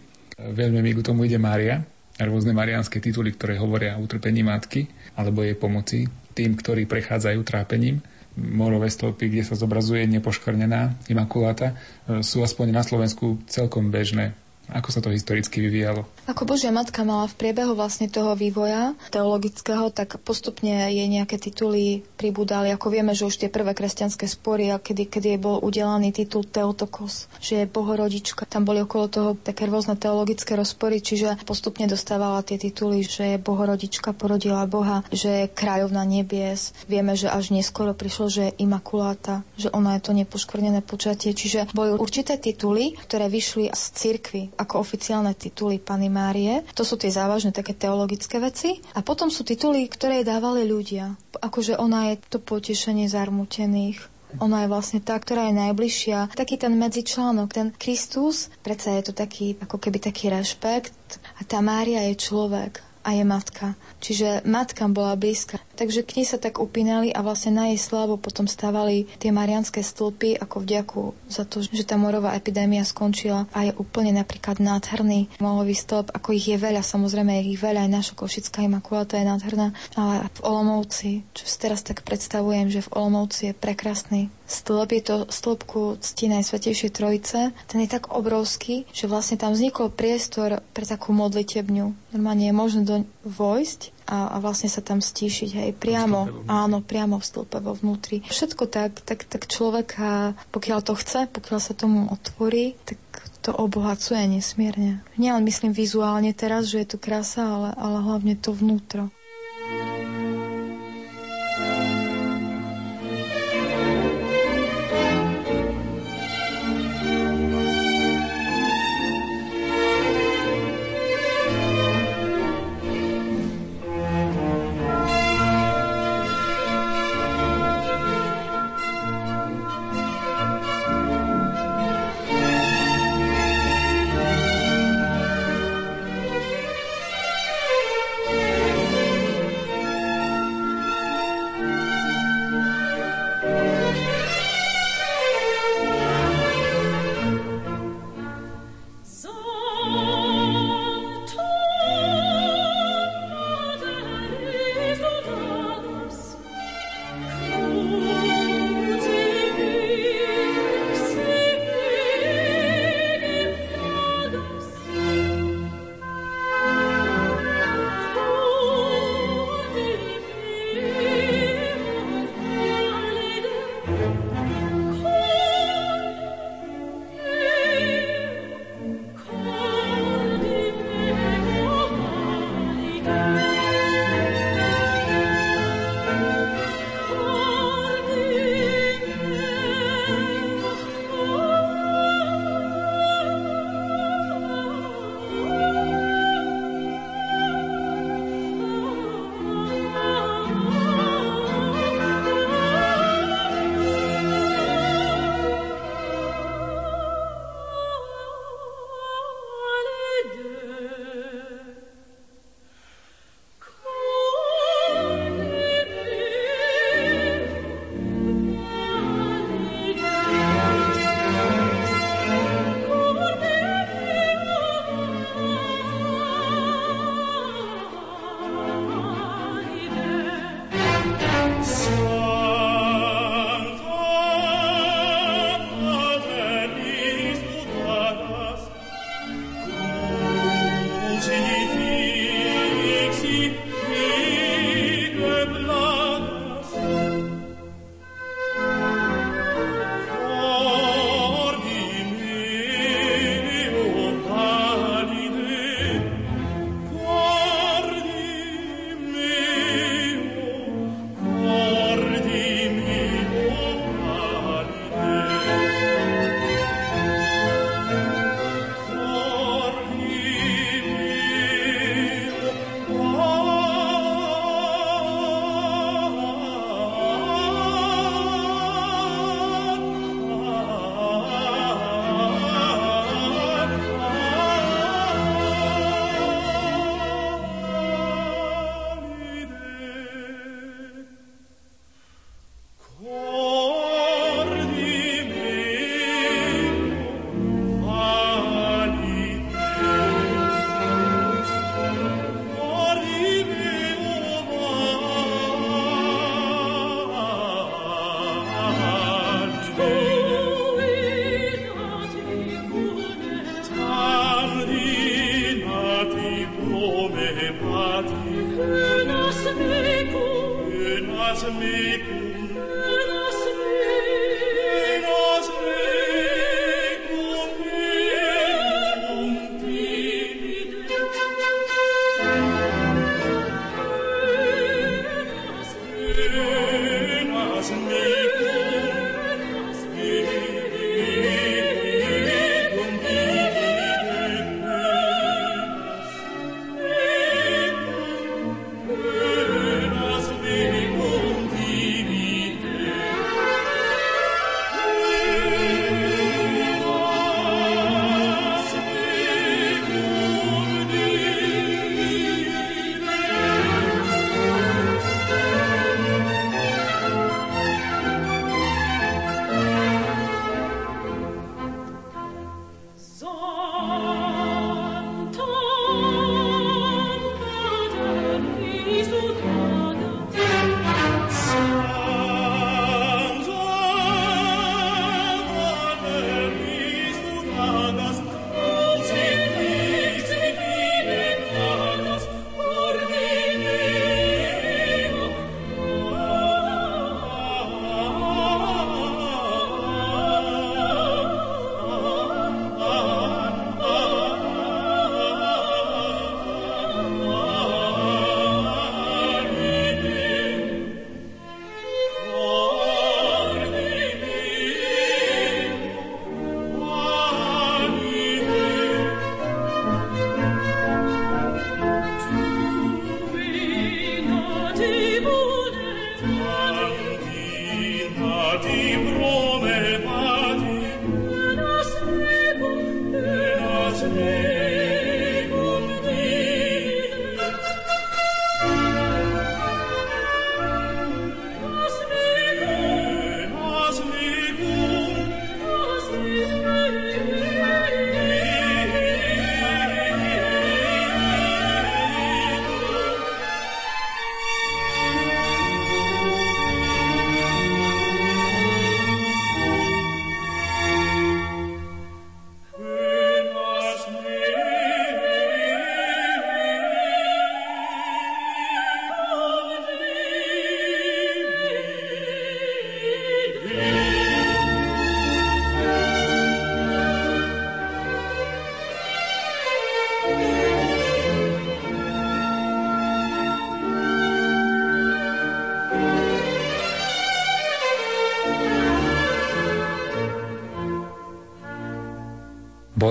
Veľmi mi k tomu ide Mária, rôzne marianské tituly, ktoré hovoria o utrpení matky alebo jej pomoci tým, ktorí prechádzajú trápením. Morové stĺpy, kde sa zobrazuje nepoškvrnená imakuláta, sú aspoň na Slovensku celkom bežné. Ako sa to historicky vyvíjalo? Ako Božia Matka mala v priebehu vlastne toho vývoja teologického, tak postupne jej nejaké tituly pribudali. Ako vieme, že už tie prvé kresťanské spory, a kedy, kedy je bol udelaný titul Teotokos, že je bohorodička. Tam boli okolo toho také rôzne teologické rozpory, čiže postupne dostávala tie tituly, že je bohorodička, porodila Boha, že je kráľovna nebies. Vieme, že až neskoro prišlo, že je imakuláta, že ona je to nepoškvrnené počatie. Čiže boli určité tituly, ktoré vyšli z cirkvy ako oficiálne tituly Pany Márie. To sú tie závažné také teologické veci. A potom sú tituly, ktoré dávali ľudia. Akože ona je to potešenie zarmutených. Ona je vlastne tá, ktorá je najbližšia. Taký ten medzičlánok, ten Kristus, predsa je to taký, ako keby taký rešpekt. A tá Mária je človek a je matka. Čiže matka bola blízka. Takže k nej sa tak upínali a vlastne na jej slavu potom stávali tie marianské stĺpy ako vďaku za to, že tá morová epidémia skončila a je úplne napríklad nádherný molový stĺp, ako ich je veľa, samozrejme je ich veľa, aj naša Košická imakulata je nádherná, ale v Olomouci, čo si teraz tak predstavujem, že v Olomouci je prekrásny stĺp, je to stĺpku cti Najsvetejšej Trojice. Ten je tak obrovský, že vlastne tam vznikol priestor pre takú modlitebňu. Normálne je možné do vojsť a, a vlastne sa tam stíšiť, hej, priamo, áno, priamo v stĺpe vo vnútri. Všetko tak, tak, tak človeka, pokiaľ to chce, pokiaľ sa tomu otvorí, tak to obohacuje nesmierne. Nielen myslím vizuálne teraz, že je tu krása, ale, ale hlavne to vnútro. me.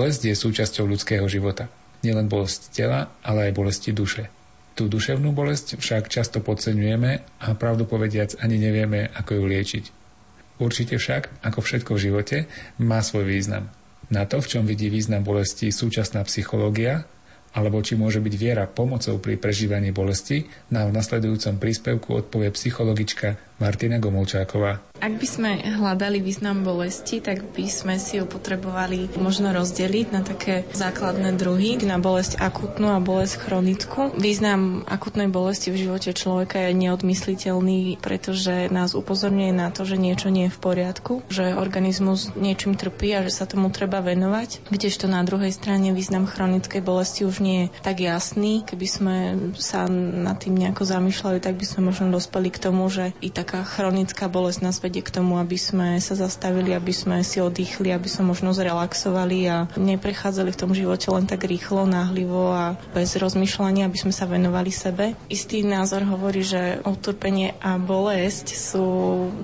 Bolesť je súčasťou ľudského života. Nielen bolesť tela, ale aj bolesti duše. Tú duševnú bolesť však často podceňujeme a pravdu povediac ani nevieme, ako ju liečiť. Určite však, ako všetko v živote, má svoj význam. Na to, v čom vidí význam bolesti súčasná psychológia, alebo či môže byť viera pomocou pri prežívaní bolesti, nám v nasledujúcom príspevku odpovie psychologička Martina Gomolčáková. Ak by sme hľadali význam bolesti, tak by sme si ju potrebovali možno rozdeliť na také základné druhy, na bolesť akutnú a bolesť chronickú. Význam akutnej bolesti v živote človeka je neodmysliteľný, pretože nás upozorňuje na to, že niečo nie je v poriadku, že organizmus niečím trpí a že sa tomu treba venovať. Kdežto na druhej strane význam chronickej bolesti už nie je tak jasný. Keby sme sa nad tým nejako zamýšľali, tak by sme možno dospeli k tomu, že i taká chronická bolesť nás vedie k tomu, aby sme sa zastavili, aby sme si oddychli, aby sme možno zrelaxovali a neprechádzali v tom živote len tak rýchlo, náhlivo a bez rozmýšľania, aby sme sa venovali sebe. Istý názor hovorí, že utrpenie a bolesť sú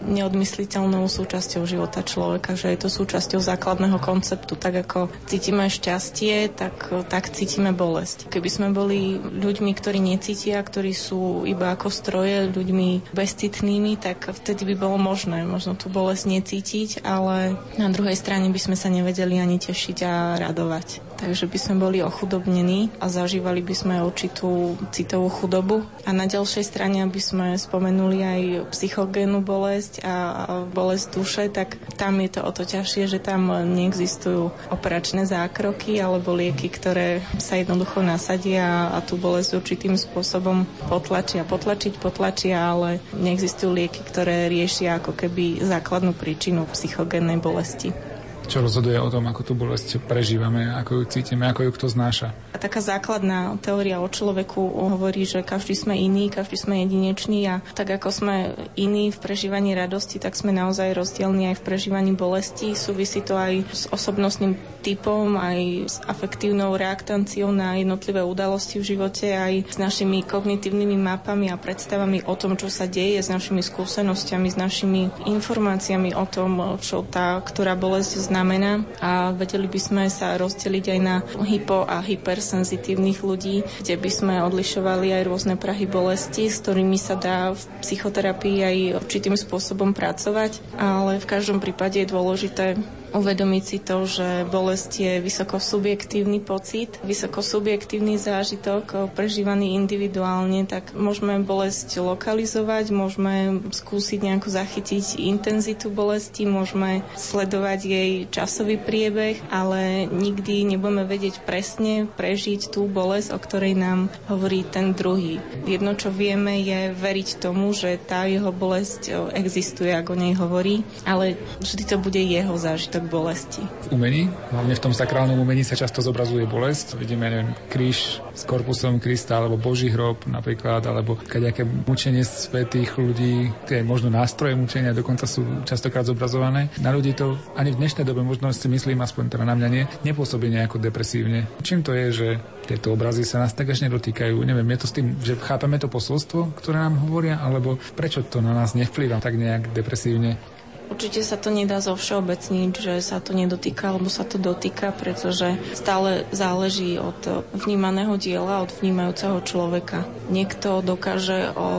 neodmysliteľnou súčasťou života človeka, že je to súčasťou základného konceptu. Tak ako cítime šťastie, tak, tak cítime bolesť. Keby sme boli ľuďmi, ktorí necítia, ktorí sú iba ako stroje, ľuďmi bezcitnými, tak vtedy by bolo možné možné možno tú bolesť necítiť, ale na druhej strane by sme sa nevedeli ani tešiť a radovať. Takže by sme boli ochudobnení a zažívali by sme určitú citovú chudobu. A na ďalšej strane, aby sme spomenuli aj psychogénnu bolesť a bolesť duše, tak tam je to o to ťažšie, že tam neexistujú operačné zákroky alebo lieky, ktoré sa jednoducho nasadia a tú bolesť určitým spôsobom potlačia. Potlačiť potlačia, ale neexistujú lieky, ktoré riešia ako keby základnú príčinu psychogénnej bolesti. Čo rozhoduje o tom, ako tú bolesť prežívame, ako ju cítime, ako ju kto znáša. A taká základná teória o človeku hovorí, že každý sme iný, každý sme jedinečný a tak ako sme iní v prežívaní radosti, tak sme naozaj rozdielni aj v prežívaní bolesti. Súvisí to aj s osobnostným typom, aj s afektívnou reaktanciou na jednotlivé udalosti v živote, aj s našimi kognitívnymi mapami a predstavami o tom, čo sa deje, s našimi skúsenosťami, s našimi informáciami o tom, čo tá, ktorá bolesť znamená a vedeli by sme sa rozdeliť aj na hypo a hypersenzitívnych ľudí, kde by sme odlišovali aj rôzne prahy bolesti, s ktorými sa dá v psychoterapii aj určitým spôsobom pracovať, ale v každom prípade je dôležité uvedomiť si to, že bolesť je vysoko subjektívny pocit, vysoko subjektívny zážitok, prežívaný individuálne, tak môžeme bolesť lokalizovať, môžeme skúsiť nejako zachytiť intenzitu bolesti, môžeme sledovať jej časový priebeh, ale nikdy nebudeme vedieť presne prežiť tú bolesť, o ktorej nám hovorí ten druhý. Jedno, čo vieme, je veriť tomu, že tá jeho bolesť existuje, ako o nej hovorí, ale vždy to bude jeho zážitok k bolesti. V umení, hlavne v tom sakrálnom umení sa často zobrazuje bolesť. Vidíme, neviem, kríž s korpusom Krista, alebo Boží hrob napríklad, alebo kaďaké mučenie svetých ľudí, tie možno nástroje mučenia dokonca sú častokrát zobrazované. Na ľudí to ani v dnešnej dobe, možno si myslím, aspoň teda na mňa nie, nepôsobí nejako depresívne. Čím to je, že tieto obrazy sa nás tak až nedotýkajú? Neviem, je to s tým, že chápeme to posolstvo, ktoré nám hovoria, alebo prečo to na nás nevplyvá tak nejak depresívne? Určite sa to nedá zo všeobecniť, že sa to nedotýka, alebo sa to dotýka, pretože stále záleží od vnímaného diela, od vnímajúceho človeka. Niekto dokáže o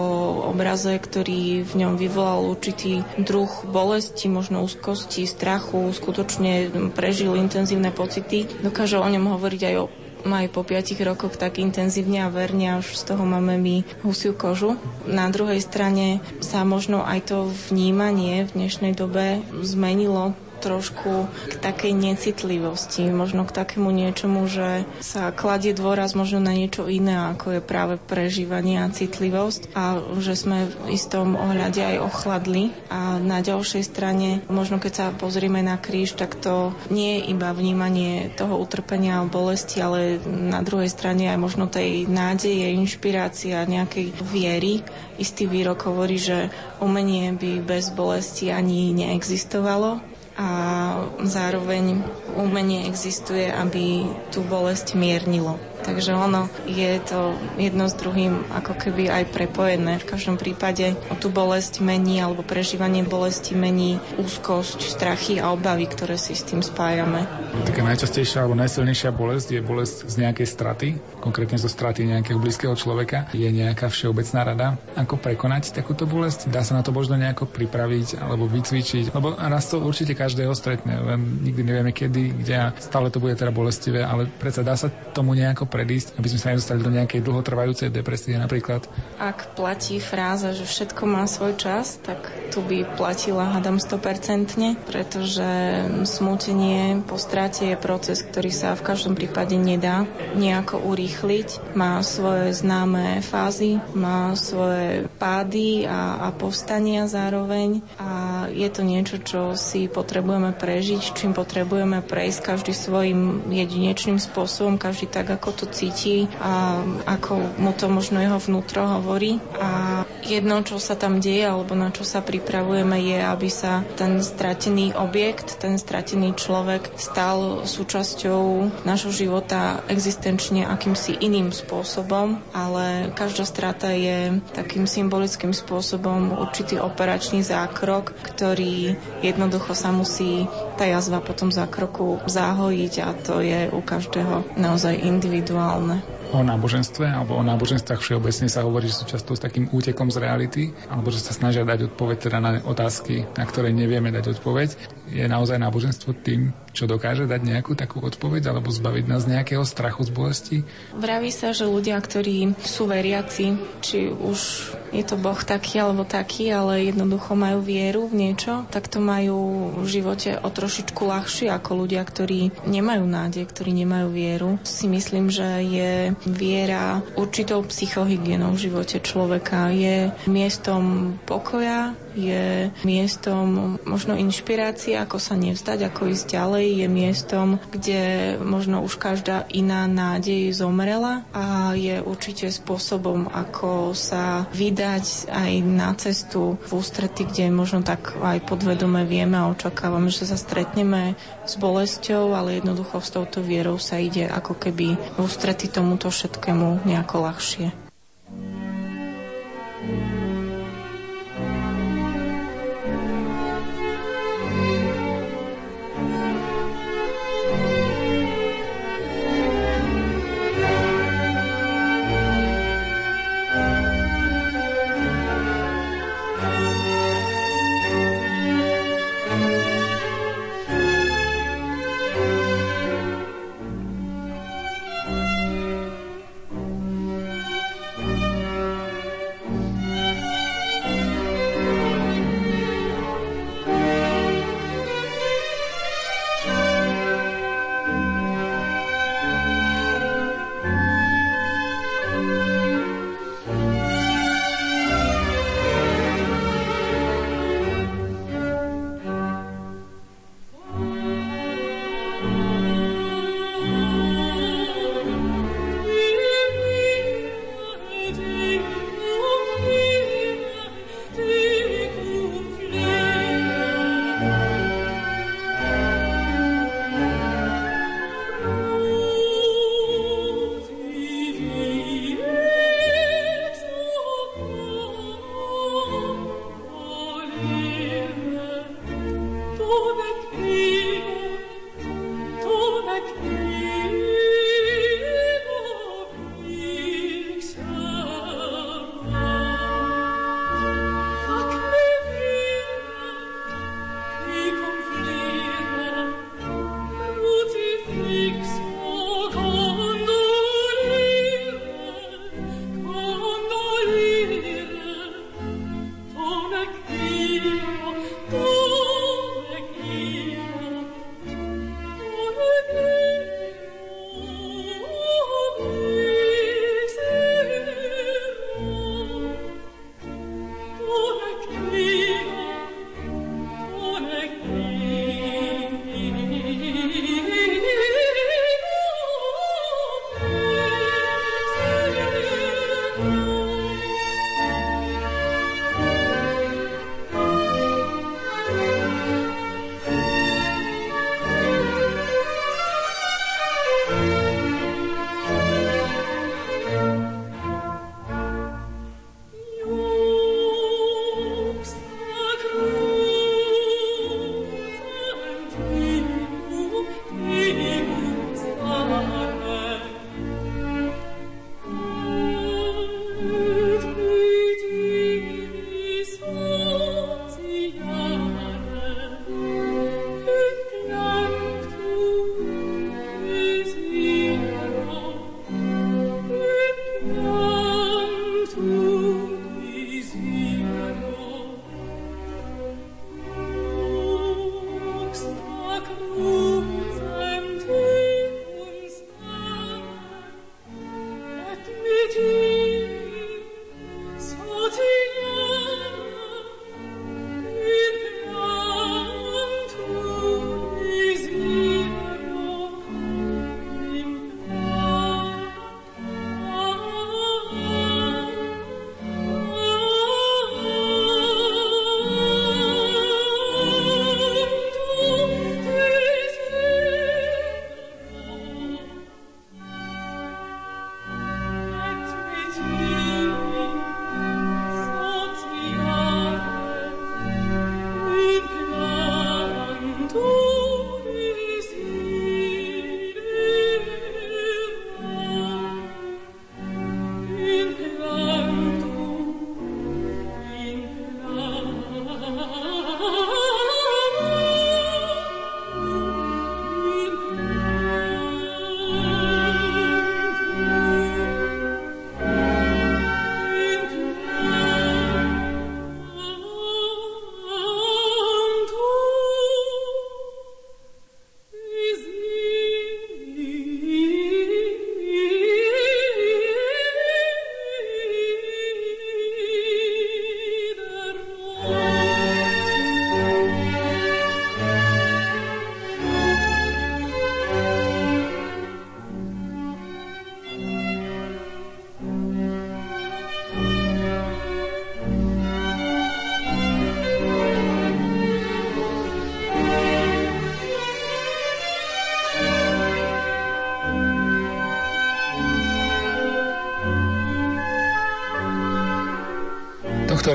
obraze, ktorý v ňom vyvolal určitý druh bolesti, možno úzkosti, strachu, skutočne prežil intenzívne pocity, dokáže o ňom hovoriť aj o aj po 5 rokoch tak intenzívne a verne, už z toho máme my husiu kožu. Na druhej strane sa možno aj to vnímanie v dnešnej dobe zmenilo trošku k takej necitlivosti, možno k takému niečomu, že sa kladie dôraz možno na niečo iné, ako je práve prežívanie a citlivosť a že sme v istom ohľade aj ochladli a na ďalšej strane, možno keď sa pozrieme na kríž, tak to nie je iba vnímanie toho utrpenia a bolesti, ale na druhej strane aj možno tej nádeje, inšpirácia, nejakej viery. Istý výrok hovorí, že umenie by bez bolesti ani neexistovalo a zároveň umenie existuje, aby tú bolesť miernilo. Takže ono je to jedno s druhým ako keby aj prepojené. V každom prípade tú bolesť mení alebo prežívanie bolesti mení úzkosť, strachy a obavy, ktoré si s tým spájame. Taká najčastejšia alebo najsilnejšia bolesť je bolesť z nejakej straty, konkrétne zo straty nejakého blízkeho človeka. Je nejaká všeobecná rada, ako prekonať takúto bolesť? Dá sa na to možno nejako pripraviť alebo vycvičiť? Lebo raz to určite každého stretne, len nikdy nevieme kedy, kde a stále to bude teda bolestivé, ale predsa dá sa tomu nejako predísť, aby sme sa nedostali do nejakej dlhotrvajúcej depresie napríklad? Ak platí fráza, že všetko má svoj čas, tak tu by platila, hadam 100%, pretože smútenie po strate je proces, ktorý sa v každom prípade nedá nejako urýchliť. Má svoje známe fázy, má svoje pády a, a povstania zároveň a je to niečo, čo si potrebujeme prežiť, čím potrebujeme prejsť každý svojim jedinečným spôsobom, každý tak, ako to cíti a ako mu to možno jeho vnútro hovorí. A jedno, čo sa tam deje alebo na čo sa pripravujeme je, aby sa ten stratený objekt, ten stratený človek stal súčasťou našho života existenčne akýmsi iným spôsobom, ale každá strata je takým symbolickým spôsobom určitý operačný zákrok, ktorý jednoducho sa musí tá jazva potom zákroku zahojiť a to je u každého naozaj individuálne individuálne. O náboženstve alebo o náboženstvách všeobecne sa hovorí, že sú často s takým útekom z reality, alebo že sa snažia dať odpoveď teda na otázky, na ktoré nevieme dať odpoveď. Je naozaj náboženstvo tým, čo dokáže dať nejakú takú odpoveď alebo zbaviť nás nejakého strachu z bolesti? Vraví sa, že ľudia, ktorí sú veriaci, či už je to Boh taký alebo taký, ale jednoducho majú vieru v niečo, tak to majú v živote o trošičku ľahšie ako ľudia, ktorí nemajú nádej, ktorí nemajú vieru. Si myslím, že je viera určitou psychohygienou v živote človeka. Je miestom pokoja, je miestom možno inšpirácie ako sa nevzdať, ako ísť ďalej, je miestom, kde možno už každá iná nádej zomrela a je určite spôsobom, ako sa vydať aj na cestu v ústrety, kde možno tak aj podvedome vieme a očakávame, že sa stretneme s bolesťou, ale jednoducho s touto vierou sa ide ako keby v ústrety tomuto všetkému nejako ľahšie.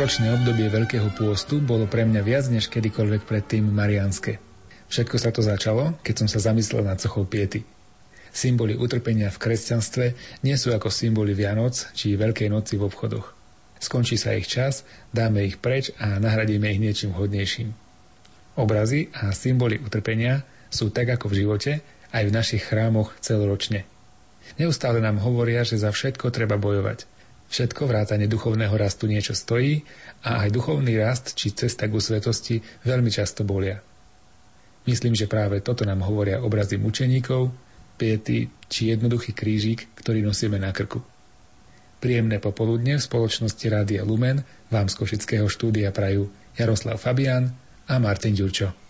Tohtoročné obdobie Veľkého pôstu bolo pre mňa viac než kedykoľvek predtým marianské. Všetko sa to začalo, keď som sa zamyslel nad sochou piety. Symboly utrpenia v kresťanstve nie sú ako symboly Vianoc či Veľkej noci v obchodoch. Skončí sa ich čas, dáme ich preč a nahradíme ich niečím hodnejším. Obrazy a symboly utrpenia sú tak ako v živote, aj v našich chrámoch celoročne. Neustále nám hovoria, že za všetko treba bojovať. Všetko vrátane duchovného rastu niečo stojí a aj duchovný rast či cesta ku svetosti veľmi často bolia. Myslím, že práve toto nám hovoria obrazy mučeníkov, piety či jednoduchý krížik, ktorý nosíme na krku. Príjemné popoludne v spoločnosti Rádia Lumen vám z Košického štúdia prajú Jaroslav Fabian a Martin Ďurčo.